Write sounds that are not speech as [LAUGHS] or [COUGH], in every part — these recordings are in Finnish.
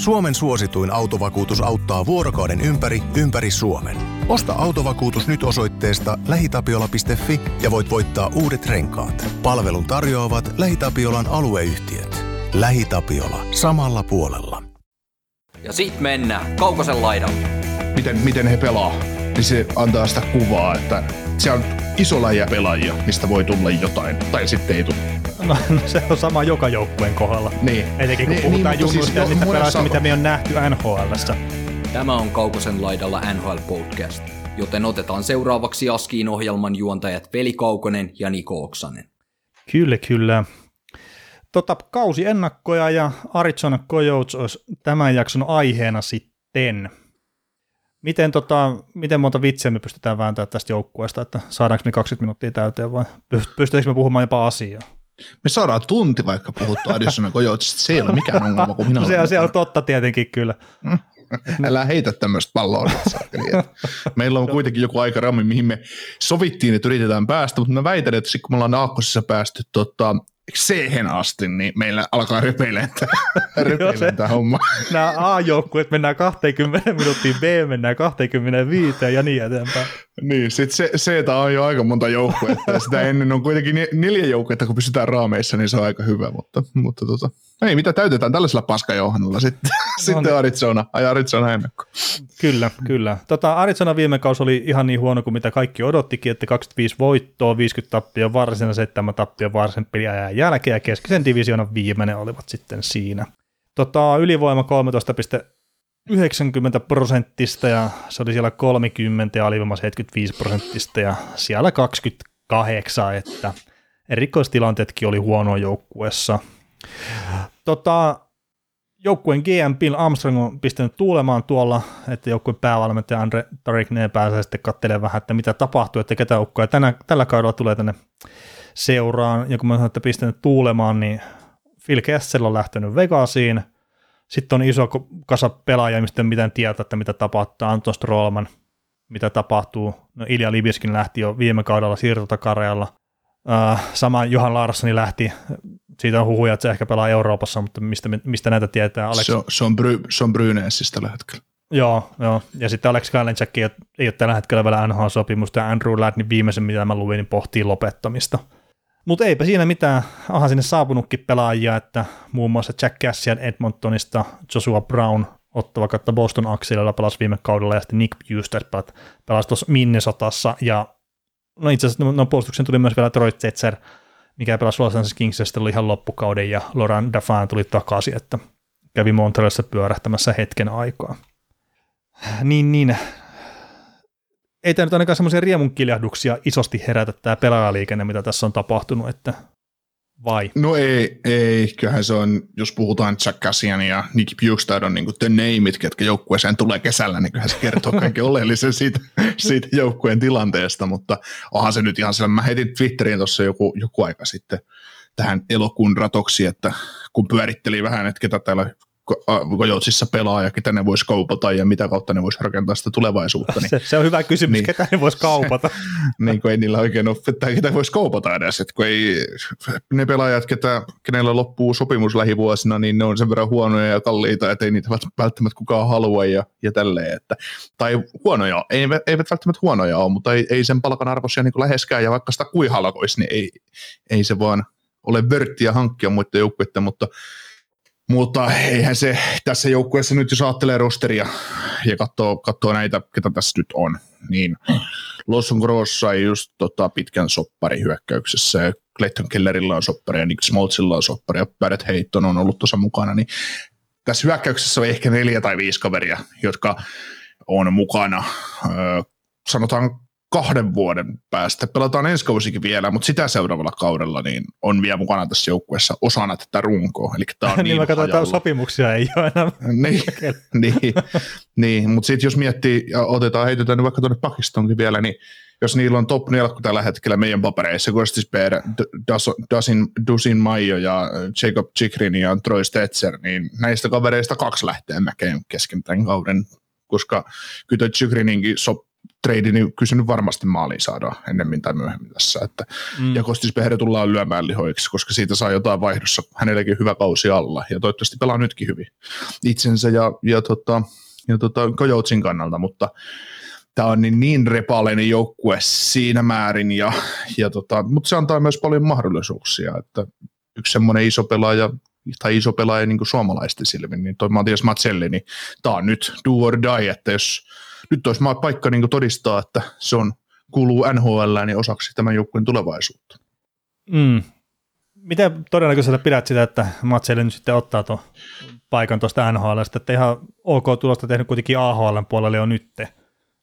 Suomen suosituin autovakuutus auttaa vuorokauden ympäri, ympäri Suomen. Osta autovakuutus nyt osoitteesta lähitapiola.fi ja voit voittaa uudet renkaat. Palvelun tarjoavat LähiTapiolan alueyhtiöt. LähiTapiola. Samalla puolella. Ja sit mennään Kaukosen laidalle. Miten, miten he pelaa, niin se antaa sitä kuvaa, että se on iso läjä pelaajia, mistä voi tulla jotain, tai sitten ei tule. No, no se on sama joka joukkueen kohdalla. Niin. Etenkin kun Niin, puhutaan niin, mutta junnuista siis ja niistä pelaajista, mitä me on nähty NHLssä. Tämä on Kaukosen laidalla NHL Podcast, joten otetaan seuraavaksi Askiin ohjelman juontajat Veli Kaukonen ja Niko Oksanen. Kyllä, kyllä. Tota, kausi ennakkoja ja Arizona Coyotes olisi tämän jakson aiheena sitten. Miten, tota, miten monta vitsiä me pystytään vääntämään tästä joukkueesta, että saadaanko me 20 minuuttia täyteen vai pyst- pystytäänkö me puhumaan jopa asiaa? Me saadaan tunti vaikka puhuttu Addisona Coyotesista, [LAUGHS] se ei ole mikään ongelma, kun minä No, se, olen se on totta tietenkin kyllä. Älä heitä tämmöistä palloa. [LAUGHS] Meillä on kuitenkin joku aika rammi, mihin me sovittiin, että yritetään päästä, mutta mä väitän, että sitten kun me ollaan aakkosessa päästy tota, c asti, niin meillä alkaa repeilemään [LAUGHS] tämä homma. Nämä A-joukkueet mennään 20 minuuttiin, B mennään 25 ja niin eteenpäin. Niin, sitten se, C on jo aika monta joukkuetta, sitä ennen on kuitenkin ne- neljä joukkuetta, kun pysytään raameissa, niin se on aika hyvä, mutta, mutta tota, ei mitä täytetään tällaisella paskajouhannalla sitten, [LAUGHS] sitten Arizona, ai Arizona ennakko. Kyllä, kyllä. Tota, Arizona viime kausi oli ihan niin huono kuin mitä kaikki odottikin, että 25 voittoa, 50 tappia varsina, 7 tappia varsin peliajan jälkeen ja keskisen divisioonan viimeinen olivat sitten siinä. Tota, ylivoima 13,90 prosenttista ja se oli siellä 30 ja alivoima 75 prosenttista ja siellä 28, että erikoistilanteetkin oli huono joukkuessa. Tota, joukkueen GM Bill Armstrong on pistänyt tuulemaan tuolla, että joukkueen päävalmentaja Andre Tarikne pääsee sitten katselemaan vähän, että mitä tapahtuu, että ketä ukkoja tänä, tällä kaudella tulee tänne seuraan. Ja kun mä sanoin, että pistänyt tuulemaan, niin Phil Kessel on lähtenyt Vegasiin. Sitten on iso kasa pelaajia, mistä mitään tietää, että mitä tapahtuu. Anton Strollman, mitä tapahtuu. No Ilja Libiskin lähti jo viime kaudella siirtotakarealla. Uh, sama Johan Larssoni lähti, siitä on huhuja, että se ehkä pelaa Euroopassa, mutta mistä, mistä näitä tietää? Alex, Se on, se on, bry, se on Brynäsissä tällä hetkellä. Joo, joo. Ja sitten Alex Kalenchak ei, ei ole tällä hetkellä vielä NHL-sopimusta, ja Andrew Ladd, niin viimeisen mitä mä luin, niin pohtii lopettamista. Mutta eipä siinä mitään, onhan sinne saapunutkin pelaajia, että muun muassa Jack Cassian Edmontonista, Joshua Brown, ottava kautta Boston Axelilla pelasi viime kaudella, ja sitten Nick Buster pelasi, tuossa Minnesotassa, ja no itse asiassa no, no puolustuksen tuli myös vielä Troy Zetzer, mikä pelasi Los Angeles Kingsissa sitten oli ihan loppukauden, ja Laurent Daffan tuli takaisin, että kävi Montrealissa pyörähtämässä hetken aikaa. Niin, niin. Ei tämä nyt ainakaan semmoisia riemunkiljahduksia isosti herätä tämä pelaajaliikenne, mitä tässä on tapahtunut, että vai? No ei, ei, kyllähän se on, jos puhutaan Jack Cassian ja Nick Bukestad on niin kuin the nameit, ketkä joukkueeseen tulee kesällä, niin kyllähän se kertoo kaiken oleellisen siitä, siitä joukkueen tilanteesta, mutta onhan se nyt ihan sellainen, mä heitin Twitteriin tuossa joku, joku aika sitten tähän elokuun ratoksi, että kun pyöritteli vähän, että ketä täällä Kojotsissa pelaa ja ketä ne voisi kaupata ja mitä kautta ne voisi rakentaa sitä tulevaisuutta, niin [LAUGHS] Se, se on hyvä kysymys, niin. Ketä ne voisi kaupata. [LAUGHS] niin kuin ei niillä oikein ole, tai ketä voisi kaupata edes, että kun ei, ne pelaajat, ketä, kenellä loppuu sopimus lähivuosina, niin ne on sen verran huonoja ja kalliita, että ei niitä välttämättä kukaan halua ja, ja tälleen, että, tai huonoja, eivät, eivät välttämättä huonoja ole, mutta ei, ei sen palkan arvoisia niin kuin läheskään, ja vaikka sitä kuin halkoisi, niin ei, ei se vaan ole vörttiä hankkia muiden joukkueiden, mutta mutta eihän se tässä joukkueessa nyt, jos ajattelee rosteria ja katsoo, katsoo näitä, ketä tässä nyt on, niin Lawson Gross sai just tota, pitkän soppari hyökkäyksessä. Clayton Kellerillä on soppari ja Nick Smoltzilla on soppari ja Barrett Hayton on ollut tuossa mukana, niin tässä hyökkäyksessä on ehkä neljä tai viisi kaveria, jotka on mukana, öö, sanotaan kahden vuoden päästä. Pelataan ensi kausikin vielä, mutta sitä seuraavalla kaudella niin on vielä mukana tässä joukkueessa osana tätä runkoa. Eli tämä on [LAUGHS] niin, niin, mä katsoin, että sopimuksia ei ole enää. [LAUGHS] [LAUGHS] Niin, niin, niin. mutta sitten jos miettii ja otetaan, heitetään nyt vaikka tuonne Pakistankin vielä, niin jos niillä on top 4 tällä hetkellä meidän papereissa, Kostis Bear, Dusin, Dusin Maio ja Jacob Chikrin ja Troy Stetzer, niin näistä kavereista kaksi lähtee mäkeen kesken tämän kauden, koska kyllä Chikrininkin sop, trade, niin kyllä se nyt varmasti maaliin saadaan ennemmin tai myöhemmin tässä. Että, mm. Ja Kostis Pehre tullaan lyömään lihoiksi, koska siitä saa jotain vaihdossa. Hänelläkin hyvä kausi alla ja toivottavasti pelaa nytkin hyvin itsensä ja, ja, tota, ja tota, Kojoutsin kannalta, mutta tämä on niin, niin repaleinen joukkue siinä määrin, ja, ja tota, mutta se antaa myös paljon mahdollisuuksia, että yksi semmoinen iso pelaaja, tai iso pelaaja niin kuin suomalaisten silmin, niin toi Matias Matselli, niin tämä on nyt do or die, että jos nyt olisi paikka niin todistaa, että se on, kuuluu NHL niin osaksi tämän joukkueen tulevaisuutta. Mm. Miten todennäköisellä pidät sitä, että Matselli nyt sitten ottaa tuon paikan tuosta NHL, että ihan ok tulosta tehnyt kuitenkin AHL puolelle jo nytte,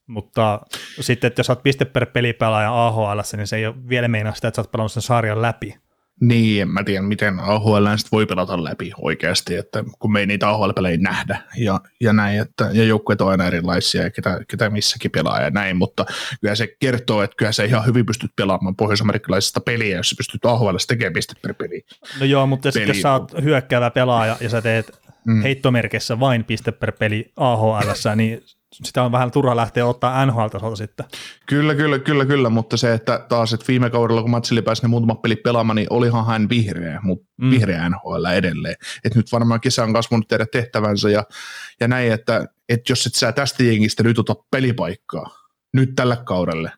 mutta sitten, että jos olet piste per pelipelaaja AHL, niin se ei ole vielä meinaa sitä, että sä oot pelannut sen sarjan läpi. Niin, en mä tiedä, miten AHL voi pelata läpi oikeasti, että kun me ei niitä AHL-pelejä nähdä ja, ja näin, että, ja joukkueet on aina erilaisia ja ketä, ketä missäkin pelaa ja näin, mutta kyllä se kertoo, että kyllä se ihan hyvin pystyt pelaamaan pohjois-amerikkalaisesta peliä, jos sä pystyt AHL tekemään piste per peli. No joo, mutta sitten jos sä oot hyökkäävä pelaaja ja sä teet mm. heittomerkissä vain piste per peli AHL, niin sitä on vähän turha lähteä ottaa NHL-tasolta sitten. Kyllä, kyllä, kyllä, kyllä, mutta se, että taas, että viime kaudella, kun Matsili pääsi ne muutama peli pelaamaan, niin olihan hän vihreä, mutta mm. vihreä NHL edelleen. Et nyt varmaan kesä on kasvanut tehdä tehtävänsä ja, ja näin, että, että jos et sä tästä jengistä nyt ota pelipaikkaa, nyt tällä kaudelle,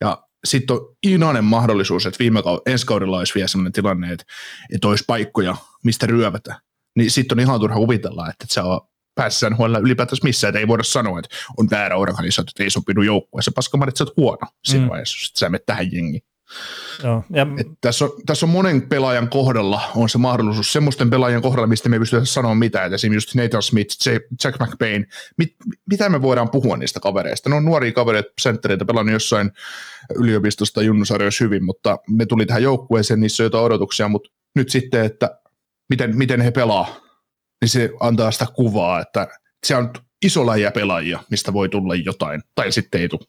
ja sitten on inainen mahdollisuus, että viime kaudella, ensi kaudella olisi vielä sellainen tilanne, että, että olisi paikkoja, mistä ryövätä, niin sitten on ihan turha kuvitella, että se on päässä NHL ylipäätänsä missään, että ei voida sanoa, että on väärä organisaatio, että ei sopinut joukkueessa. Paska että sä oot huono siinä mm. vaiheessa, että sä menet tähän jengiin. Joo, ja... tässä, on, tässä on monen pelaajan kohdalla on se mahdollisuus, semmoisten pelaajien kohdalla, mistä me ei pystytä sanoa mitään, että esimerkiksi just Nathan Smith, Jack McBain, mit, mitä me voidaan puhua niistä kavereista? Ne on nuoria kavereita, senttereitä, pelannut jossain yliopistosta junnusarjoissa hyvin, mutta ne tuli tähän joukkueeseen, niissä on jotain odotuksia, mutta nyt sitten, että miten, miten he pelaa, niin se antaa sitä kuvaa, että se on iso läjä pelaajia, mistä voi tulla jotain, tai sitten ei tule.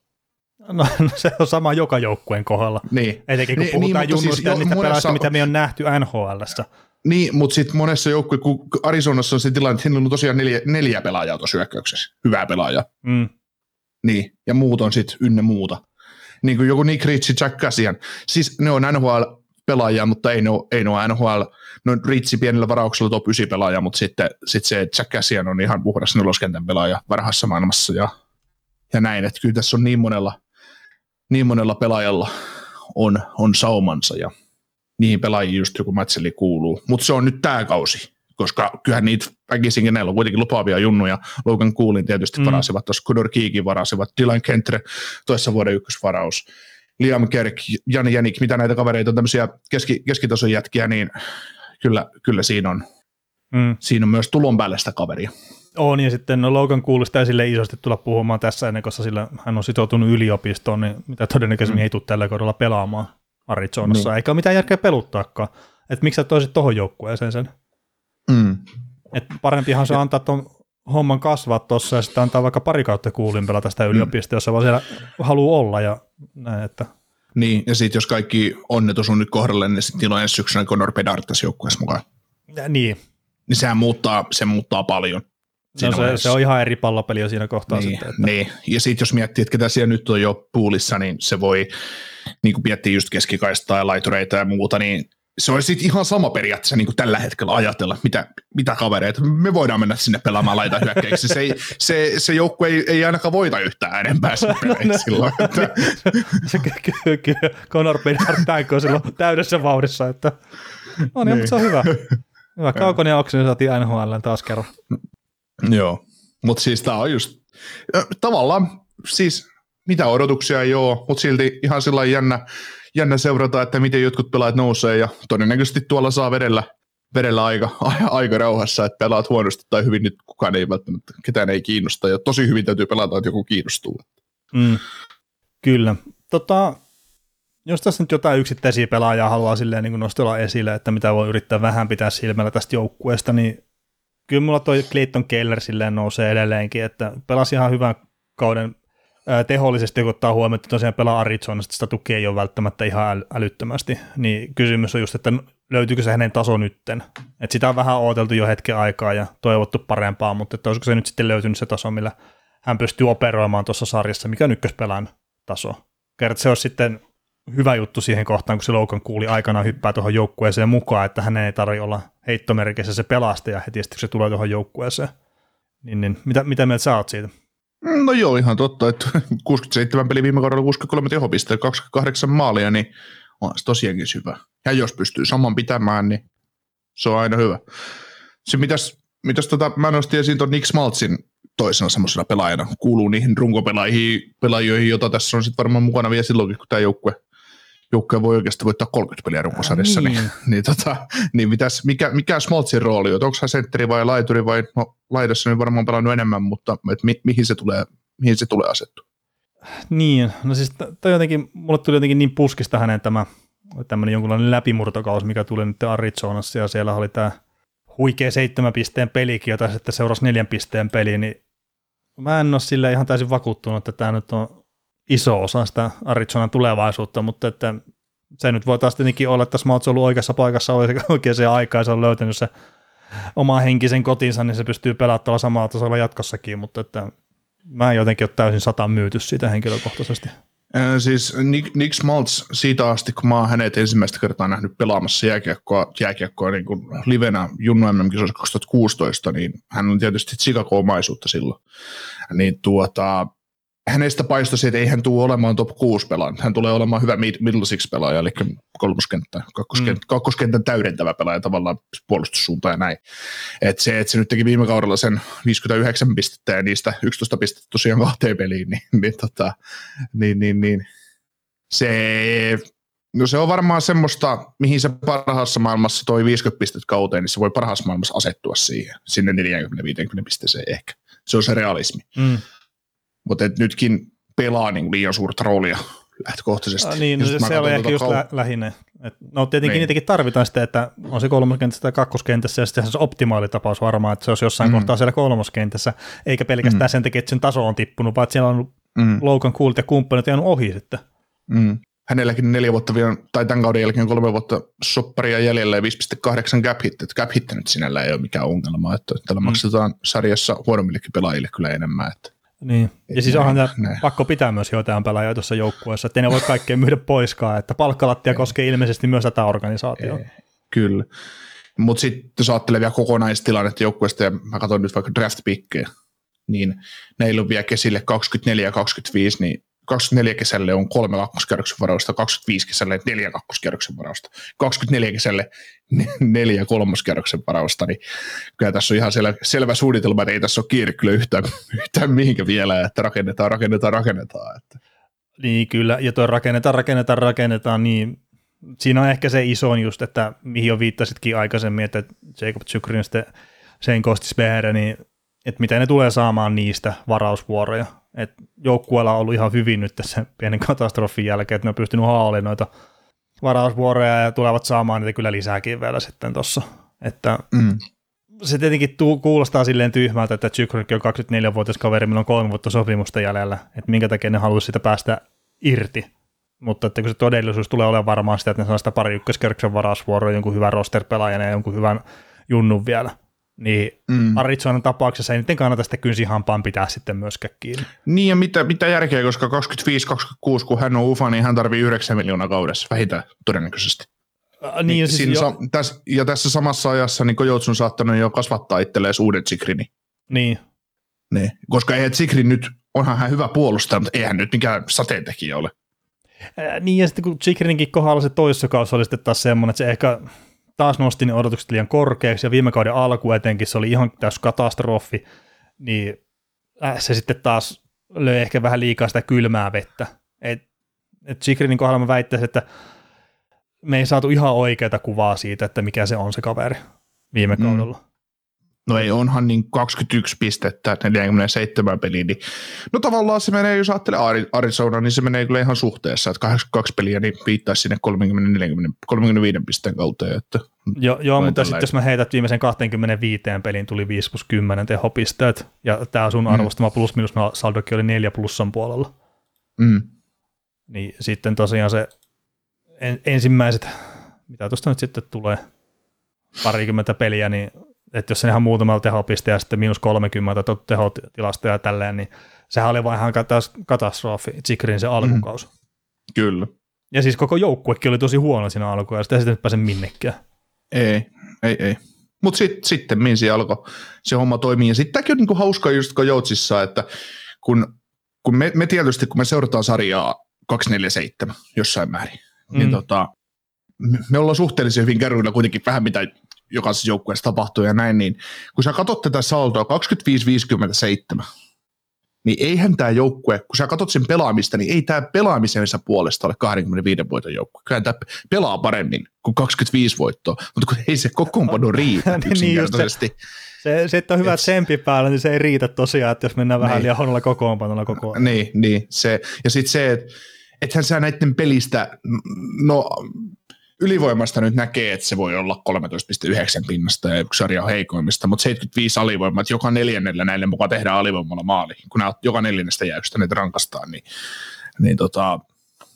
No, no se on sama joka joukkueen kohdalla. Niin. Etenkin kun niin, puhutaan niin, junnuista siis ja niistä pelaajista, mitä me on nähty nhl Niin, mutta sitten monessa joukkueessa, kun Arizonassa on se tilanne, että siinä on tosiaan neljä, neljä pelaajaa tuossa hyökkäyksessä, hyvää pelaajaa. Mm. Niin, ja muut on sitten ynnä muuta. Niin kuin joku Nick Ritchie, Jack Cassian. Siis ne on NHL pelaajia, mutta ei ne ole, ei ne ole NHL, no Ritsi pienellä varauksella top 9 pelaaja, mutta sitten sit se Jack Cassian on ihan puhdas neloskentän pelaaja varhaisessa maailmassa ja, ja näin, että kyllä tässä on niin monella, niin monella pelaajalla on, on saumansa ja niihin pelaajiin just joku Matseli kuuluu, mutta se on nyt tämä kausi, koska kyllähän niitä väkisinkin näillä on kuitenkin lupaavia junnuja. Logan Coolin tietysti mm. varasivat, tuossa Kudor Kiikin varasivat, Dylan Kentre toissa vuoden ykkösvaraus. Liam Kerk, Jani Jänik, mitä näitä kavereita on tämmöisiä keski, keskitason jätkiä, niin kyllä, kyllä siinä, on, mm. siinä on myös tulon päälle sitä kaveria. On, ja sitten no Logan kuulostaa esille isosti tulla puhumaan tässä ennen, koska sillä hän on sitoutunut yliopistoon, niin mitä todennäköisemmin mm. ei tule tällä kaudella pelaamaan Arizonassa, niin. eikä ole mitään järkeä peluttaakaan. Että miksi sä toisit tuohon joukkueeseen sen? Mm. Et parempihan se antaa tuon homman kasvaa tuossa ja sitten antaa vaikka pari kautta kuulin pelata sitä yliopistoa, se vaan siellä haluaa olla ja näin, että niin, ja sitten jos kaikki onnetus on nyt kohdalle, niin sitten on ensi syksynä Conor Bedard tässä joukkueessa mukaan. Ja, niin. Niin sehän muuttaa, se muuttaa paljon. No se, se, on ihan eri pallopeli jo siinä kohtaa niin, sitten. Että. Niin, ja sitten jos miettii, että ketä siellä nyt on jo puulissa, niin se voi, niin kuin miettii just keskikaistaa ja laitureita ja muuta, niin se olisi ihan sama periaatteessa niin kuin tällä hetkellä ajatella, mitä, mitä kavereita. Me voidaan mennä sinne pelaamaan laita hyökkäiksi. Se, ei, se, se joukkue ei, ei ainakaan voita yhtään enempää no, [LAUGHS] no, silloin. Että. [LAUGHS] se, kyllä, kyllä. Conor Bedard on silloin täydessä vauhdissa. Että. No niin, niin. mutta se on hyvä. Hyvä. Kaukonen ja Oksanen saatiin NHL taas kerran. Joo, mutta siis tämä on just tavallaan siis mitä odotuksia ei ole, mutta silti ihan sillä jännä, jännä seurata, että miten jotkut pelaajat nousee ja todennäköisesti tuolla saa vedellä, vedellä aika, [LAUGHS] aika rauhassa, että pelaat huonosti tai hyvin, nyt kukaan ei välttämättä, ketään ei kiinnosta ja tosi hyvin täytyy pelata, että joku kiinnostuu. Mm, kyllä. Tota, jos tässä nyt jotain yksittäisiä pelaajia haluaa silleen niin nostella esille, että mitä voi yrittää vähän pitää silmällä tästä joukkueesta, niin kyllä mulla toi Clayton Keller silleen nousee edelleenkin, että pelasi ihan hyvän kauden tehollisesti, kun ottaa huomioon, että tosiaan pelaa Arizonasta, sitä tukea ei ole välttämättä ihan älyttömästi, niin kysymys on just, että löytyykö se hänen taso nytten. Et sitä on vähän odoteltu jo hetken aikaa ja toivottu parempaa, mutta että olisiko se nyt sitten löytynyt se taso, millä hän pystyy operoimaan tuossa sarjassa, mikä on ykköspelän taso. Kerta se olisi sitten hyvä juttu siihen kohtaan, kun se Logan kuuli aikanaan hyppää tuohon joukkueeseen mukaan, että hänen ei tarvitse olla heittomerkissä se pelastaja heti, kun se tulee tuohon joukkueeseen. Niin, niin. Mitä, mitä mieltä sä oot siitä? No joo, ihan totta, että [LAUGHS] 67 peli viime kaudella 63 tehopisteen, 28 maalia, niin on se tosiaankin hyvä. Ja jos pystyy saman pitämään, niin se on aina hyvä. Se mitäs, mitäs tota, mä nostin esiin tuon Nick Smaltsin toisena semmoisena pelaajana, kuuluu niihin runkopelaajiin, pelaajiin, jota tässä on sitten varmaan mukana vielä silloinkin, kun tämä joukkue, joukkue voi oikeasti voittaa 30 peliä runkosarjassa, niin, niin, niin, tota, niin mitäs, mikä, mikä Smaltsin rooli on? Onko hän sentteri vai laituri vai, no laidassa niin varmaan pelannut enemmän, mutta et mi, mihin se tulee, mihin se tulee asettua? Niin, no siis toi jotenkin, mulle tuli jotenkin niin puskista hänen tämä tämmöinen jonkunlainen läpimurtokaus, mikä tuli nyt Arizonassa, ja siellä oli tämä huikea seitsemän pisteen pelikin, jota sitten seurasi neljän pisteen peli, niin mä en ole sille ihan täysin vakuuttunut, että tämä nyt on iso osa sitä Arizonan tulevaisuutta, mutta että se nyt voi taas tietenkin olla, että Smaltz on ollut oikeassa paikassa oikeaan aikaan se on löytänyt se oma henkisen kotinsa, niin se pystyy pelaamaan samalla tasolla jatkossakin, mutta että mä en jotenkin ole täysin sata myyty siitä henkilökohtaisesti. Siis Nick, Nick Smaltz siitä asti, kun mä oon hänet ensimmäistä kertaa nähnyt pelaamassa jääkiekkoa, jääkiekkoa niin kuin livenä Junnu mm 2016, niin hän on tietysti Chicago-omaisuutta silloin. Niin tuota, hänestä paistoi että ei hän tule olemaan top 6 pelaaja. Hän tulee olemaan hyvä middle six pelaaja, eli kolmoskenttä, kakkoskenttä, mm. kakkoskentän täydentävä pelaaja tavallaan puolustussuuntaan ja näin. Et se, että se nyt teki viime kaudella sen 59 pistettä ja niistä 11 pistettä tosiaan kahteen peliin, niin, niin, tota, niin, niin, niin se, no se on varmaan semmoista, mihin se parhaassa maailmassa toi 50 pistettä kauteen, niin se voi parhaassa maailmassa asettua siihen, sinne 40-50 pisteeseen ehkä. Se on se realismi. Mm mutta nytkin pelaa niin liian suurta roolia lähtökohtaisesti. Ah, niin, no, se, se oli ehkä tuota just kau- lä- lähinnä. Et, no tietenkin niin. niitäkin tarvitaan sitten, että on se kolmoskentässä tai kakkoskentässä, ja sitten se optimaali tapaus varmaan, että se olisi jossain mm. kohtaa siellä kolmoskentässä, eikä pelkästään mm. sen takia, että sen taso on tippunut, vaan että siellä on mm. Loukan kuulut ja kumppanit jäänyt ohi sitten. Mm. Hänelläkin neljä vuotta vielä, tai tämän kauden jälkeen kolme vuotta sopparia jäljellä ja 5,8 cap hit. Että cap hit nyt sinällä ei ole mikään ongelma, että tällä mm. maksetaan sarjassa huonommillekin pelaajille kyllä enemmän. Että niin, ja siis onhan tämä pakko pitää myös joitain pelaajia tuossa joukkueessa, että ne voi kaikkea myydä poiskaan, että palkkalattia ei. koskee ilmeisesti myös tätä organisaatiota. Kyllä, mutta sitten jos ajattelee vielä kokonaistilannetta joukkueesta, ja mä katson nyt vaikka draft pickejä, niin neillä on vielä kesille 24 ja 25, niin 24 kesälle on kolme kakkoskerroksen varausta, 25 kesälle neljä kakkoskerroksen varausta, 24 kesälle neljä kolmoskerroksen varausta, niin kyllä tässä on ihan selvä, selvä suunnitelma, että ei tässä ole kiire kyllä yhtään, yhtään mihinkä vielä, että rakennetaan, rakennetaan, rakennetaan. Että. Niin kyllä, ja tuo rakennetaan, rakennetaan, rakennetaan, niin siinä on ehkä se isoin just, että mihin jo viittasitkin aikaisemmin, että Jacob Zykrin sitten sen kostis niin että mitä ne tulee saamaan niistä varausvuoroja, et joukkueella on ollut ihan hyvin nyt tässä pienen katastrofin jälkeen, että ne on pystynyt haalimaan noita varausvuoroja ja tulevat saamaan niitä kyllä lisääkin vielä sitten tuossa. Että mm. Se tietenkin tuu, kuulostaa silleen tyhmältä, että Chykrik on 24-vuotias kaveri, millä on kolme vuotta sopimusta jäljellä, että minkä takia ne haluaisi sitä päästä irti. Mutta että kun se todellisuus tulee olemaan varmaan sitä, että ne saa sitä pari ykköskerroksen varausvuoroa, jonkun hyvän roster-pelaajan ja jonkun hyvän junnun vielä niin mm. Arizonan tapauksessa ei niiden kannata sitä kynsihampaan pitää sitten myöskään kiinni. Niin ja mitä, mitä järkeä, koska 25-26, kun hän on UFA, niin hän tarvii 9 miljoonaa kaudessa vähintään todennäköisesti. Äh, niin, niin siis jo... sa- täs, ja tässä samassa ajassa niin Kojoutsu on saattanut jo kasvattaa itselleen uuden Tsikrini. Niin. niin. Koska eihän Tsikri nyt, onhan hän hyvä puolustaja, mutta eihän nyt mikään sateentekijä ole. Äh, niin ja sitten kun Tsikrininkin kohdalla se toisessa oli sitten taas semmoinen, että se ehkä taas nosti ne odotukset liian korkeaksi, ja viime kauden alku etenkin se oli ihan täys katastrofi, niin äh, se sitten taas löi ehkä vähän liikaa sitä kylmää vettä. Et, et kohdalla mä väittäisin, että me ei saatu ihan oikeaa kuvaa siitä, että mikä se on se kaveri viime mm. kaudella. Mm. No ei, onhan niin 21 pistettä 47 peliä, niin no tavallaan se menee, jos ajattelee Arizona, niin se menee kyllä ihan suhteessa, että 82 peliä niin viittaisi sinne 30, 40, 35 pisteen kautta. Että jo, joo, mutta sitten jos mä heität viimeisen 25 peliin tuli 5 plus 10 tehopisteet, ja tämä sun mm. arvostama plus minus saldokin oli 4 plussan puolella. Mm. Niin sitten tosiaan se en, ensimmäiset, mitä tuosta nyt sitten tulee, parikymmentä peliä, niin että jos se ihan muutamalla tehopiste ja sitten miinus 30 tehotilasta ja tälleen, niin sehän oli vaan ihan katastrofi Zikrin se alkukaus. Mm. Kyllä. Ja siis koko joukkuekin oli tosi huono siinä alkuun, ja sitten ei sitten pääse minnekään. Ei, ei, ei. Mutta sit, sitten minsi alkoi se homma toimii. Ja sitten tämäkin on niinku hauska just kun Joutsissa, että kun, kun me, me, tietysti, kun me seurataan sarjaa 247 jossain määrin, niin mm. niin tota, me, me ollaan suhteellisen hyvin kärryillä kuitenkin vähän mitä jokaisessa joukkueessa tapahtuu ja näin, niin kun sä katsot tätä saldoa 25-57, niin eihän tämä joukkue, kun sä katsot sen pelaamista, niin ei tämä pelaamisensa puolesta ole 25 voiton joukkue. Kyllä tämä pelaa paremmin kuin 25 voittoa, mutta kun ei se kokoonpano riitä [LAUGHS] niin, yksinkertaisesti. niin se, se, että on hyvä Et, tsempi päällä, niin se ei riitä tosiaan, että jos mennään vähän niin. liian huonolla kokoonpanolla koko ajan. Niin, niin se, ja sitten se, että ethän sä näiden pelistä, no ylivoimasta nyt näkee, että se voi olla 13,9 pinnasta ja yksi sarja on heikoimmista, mutta 75 alivoimaa, että joka neljännellä näille mukaan tehdään alivoimalla maali. Kun nämä joka neljännestä jäystä ne rankastaan, niin, niin tota,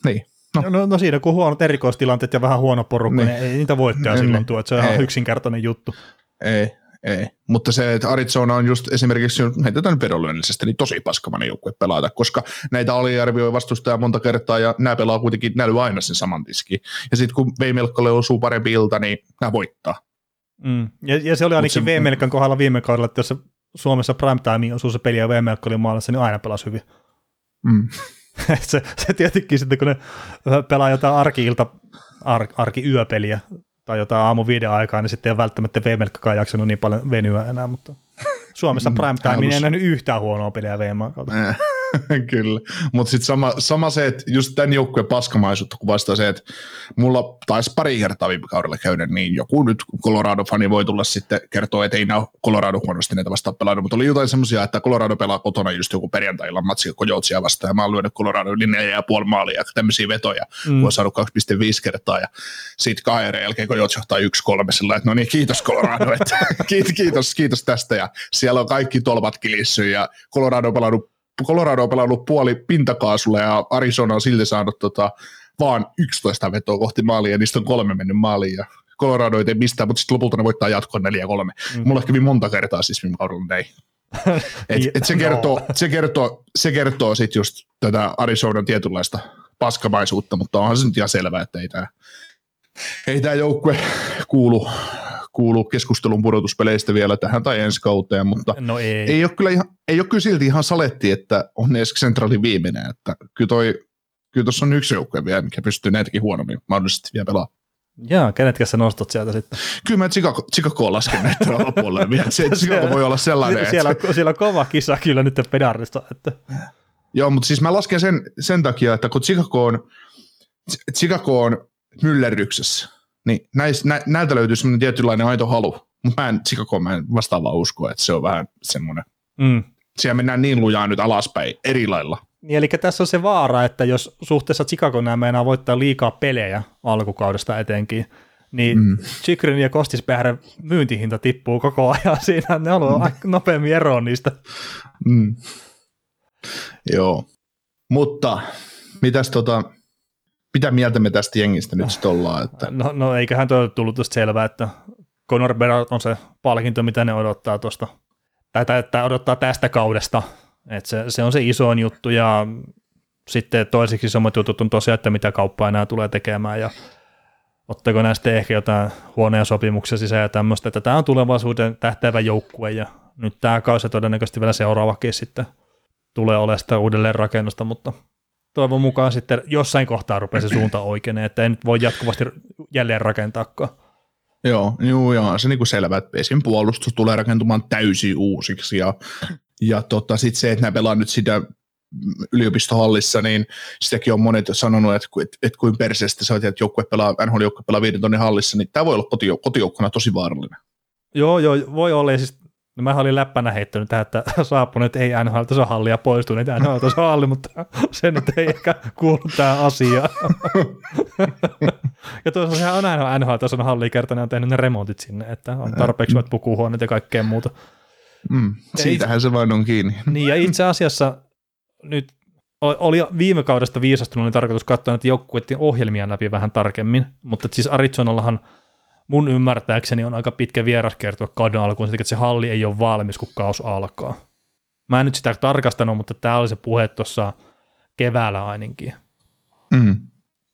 niin. No. No, no, siinä kun huonot erikoistilanteet ja vähän huono porukka, niin, niin ei niitä voittaa niin, silloin tuo, että se on ei. ihan yksinkertainen juttu. Ei, ei. Mutta se, että Arizona on just esimerkiksi, heitetään vedonlyönnillisesti, niin tosi paskamainen joukkue pelata, koska näitä aliarvioi vastustaja monta kertaa ja nämä pelaa kuitenkin, näy aina sen saman tiski. Ja sitten kun Veimelkalle osuu parempi ilta, niin nämä voittaa. Mm. Ja, ja, se oli ainakin Veimelkan kohdalla viime kaudella, että jos Suomessa primetime osuu se peli ja Veimelkka oli maalissa, niin aina pelasi hyvin. Mm. [LAUGHS] se, se tietenkin sitten, kun ne pelaa jotain arki-ilta, ar, arki-yöpeliä, tai jotain aamu viiden aikaa, niin sitten ei ole välttämättä V-melkkakaan jaksanut niin paljon venyä enää, mutta [LAUGHS] Suomessa mm, prime time ei nähnyt yhtään huonoa peliä VM kautta. [LAUGHS] Kyllä, mutta sitten sama, sama se, että just tämän joukkueen paskamaisuutta kuvastaa se, että mulla taisi pari kertaa viime kaudella käydä, niin joku nyt Colorado-fani voi tulla sitten kertoa, että ei näy Colorado huonosti näitä vastaan pelannut, mutta oli jotain semmoisia, että Colorado pelaa kotona just joku perjantai-illan matsi Kojoutsia vastaan, ja mä oon lyönyt Colorado yli neljä ja puoli maalia ja tämmöisiä vetoja, mm. kun on saanut 2,5 kertaa, ja sitten kahden jälkeen Kojoutsi johtaa yksi kolme sillä että no niin, kiitos Colorado, että [LAUGHS] kiitos, kiitos tästä, ja siellä on kaikki tolpat kilissy, ja Colorado on pelannut Colorado on pelannut puoli pintakaasulla ja Arizona on silti saanut tota, vaan 11 vetoa kohti maalia ja niistä on kolme mennyt maaliin ja Colorado ei tee mistään, mutta sitten lopulta ne voittaa jatkoon 4-3. Mm. Mulla kävi monta kertaa siis viime kaudella näin. [LAUGHS] et, et se, kertoo, se kertoo, se kertoo sitten just tätä Arizonan tietynlaista paskamaisuutta, mutta onhan se nyt ihan selvää, että ei tämä ei tämä joukkue kuulu kuulu keskustelun pudotuspeleistä vielä tähän tai ensi kauteen, mutta no ei. ei, ole kyllä ihan, ei ole kyllä silti ihan saletti, että on edes Centralin viimeinen, että kyllä toi kyllä tuossa on yksi joukkue vielä, mikä pystyy näitäkin huonommin mahdollisesti vielä pelaamaan. Jaa, kenetkä sä nostat sieltä sitten? Kyllä mä Chicago, Chicago lasken näitä alapuolelle vielä. [LAUGHS] Se, Chicago voi olla sellainen. Siellä, että... siellä on kova kisa kyllä nyt pedarista. Että... Joo, mutta siis mä lasken sen, sen takia, että kun Chicago on, Chicago on myllerryksessä, niin näis, nä, näiltä löytyy semmoinen tietynlainen aito halu, mutta mä en, Chicago, mä en vastaavaa usko, että se on vähän semmoinen, mm. siellä mennään niin lujaa nyt alaspäin eri lailla. Niin, eli tässä on se vaara, että jos suhteessa Chicago nämä meinaa voittaa liikaa pelejä alkukaudesta etenkin, niin mm. Chikrin ja Kostispäärän myyntihinta tippuu koko ajan [LAUGHS] siinä, ne on mm. aika nopeammin eroon niistä. Mm. Joo, mutta mitäs tota, mitä mieltä me tästä jengistä nyt sitten ollaan? Että... No, no eiköhän tuo tullut tuosta selvää, että Conor Bedard on se palkinto, mitä ne odottaa tuosta, tai, tai odottaa tästä kaudesta, että se, se on se isoin juttu, ja sitten toiseksi samat jutut on tosiaan, että mitä kauppaa enää tulee tekemään, ja ottako näistä ehkä jotain huoneja sopimuksia sisään ja tämmöistä, että tämä on tulevaisuuden tähtävä joukkue, ja nyt tämä kausi todennäköisesti vielä seuraavakin sitten tulee olemaan sitä uudelleen rakennusta, mutta toivon mukaan sitten jossain kohtaa rupeaa se suunta oikein, että ei nyt voi jatkuvasti jälleen rakentaakaan. Joo, juu, joo, se niinku selvä, että esim. puolustus tulee rakentumaan täysin uusiksi ja, ja tota, sitten se, että nämä pelaa nyt sitä yliopistohallissa, niin sitäkin on monet sanonut, että, että, että kuin perseestä se on, että joukkue pelaa, NHL-joukkue pelaa viiden tonnin hallissa, niin tämä voi olla kotijoukkona tosi vaarallinen. Joo, joo, voi olla, ja siis No mä olin läppänä heittänyt tähän, että [LAUGHS] saapuneet ei NHL hallia poistuneet NHL halli, mutta [LAUGHS] se nyt ei ehkä kuulu tähän asiaan. [LAUGHS] ja toisaalta on aina NHL-tason halli kertana on tehnyt ne remontit sinne, että on tarpeeksi mm. pukuhuoneet ja kaikkea muuta. Mm, siitähän itse, se vain on kiinni. Niin ja itse asiassa nyt oli viime kaudesta viisastunut, niin tarkoitus katsoa näitä joukkueiden ohjelmia läpi vähän tarkemmin, mutta siis Arizonallahan mun ymmärtääkseni on aika pitkä vieraskertoa kauden alkuun, että se halli ei ole valmis, kun kaus alkaa. Mä en nyt sitä tarkastanut, mutta tämä oli se puhe tuossa keväällä ainakin. Mm.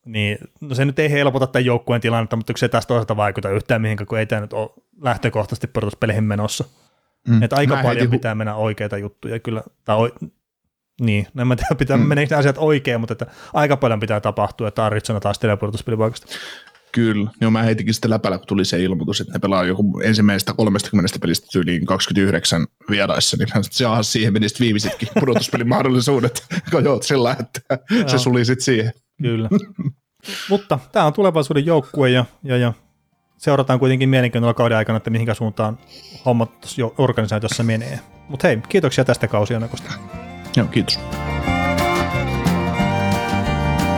Niin, no se nyt ei helpota tämän joukkueen tilannetta, mutta se tästä toisaalta vaikuta yhtään mihinkään, kun ei tämä nyt ole lähtökohtaisesti pudotuspeleihin menossa. Mm. Että aika Mä paljon pitää hu- mennä oikeita juttuja kyllä, tai o- niin, no en mä tiedä, pitää, mm. meneekö asiat oikein, mutta että aika paljon pitää tapahtua, että Aritsona taas pudotuspelipaikasta. Kyllä, joo mä heitinkin sitten läpällä, kun tuli se ilmoitus, että ne pelaa joku ensimmäisestä 30 pelistä tyyliin 29 vieraissa, niin se on siihen meni sitten viimeisetkin [LAUGHS] pudotuspelin mahdollisuudet, [LAUGHS] joo, sillä, että se suli sitten siihen. Kyllä. [LAUGHS] Mutta tämä on tulevaisuuden joukkue ja, ja, ja seurataan kuitenkin mielenkiinnolla kauden aikana, että mihinkä suuntaan hommat organisaatiossa menee. Mutta hei, kiitoksia tästä kausianakosta. Joo, kiitos.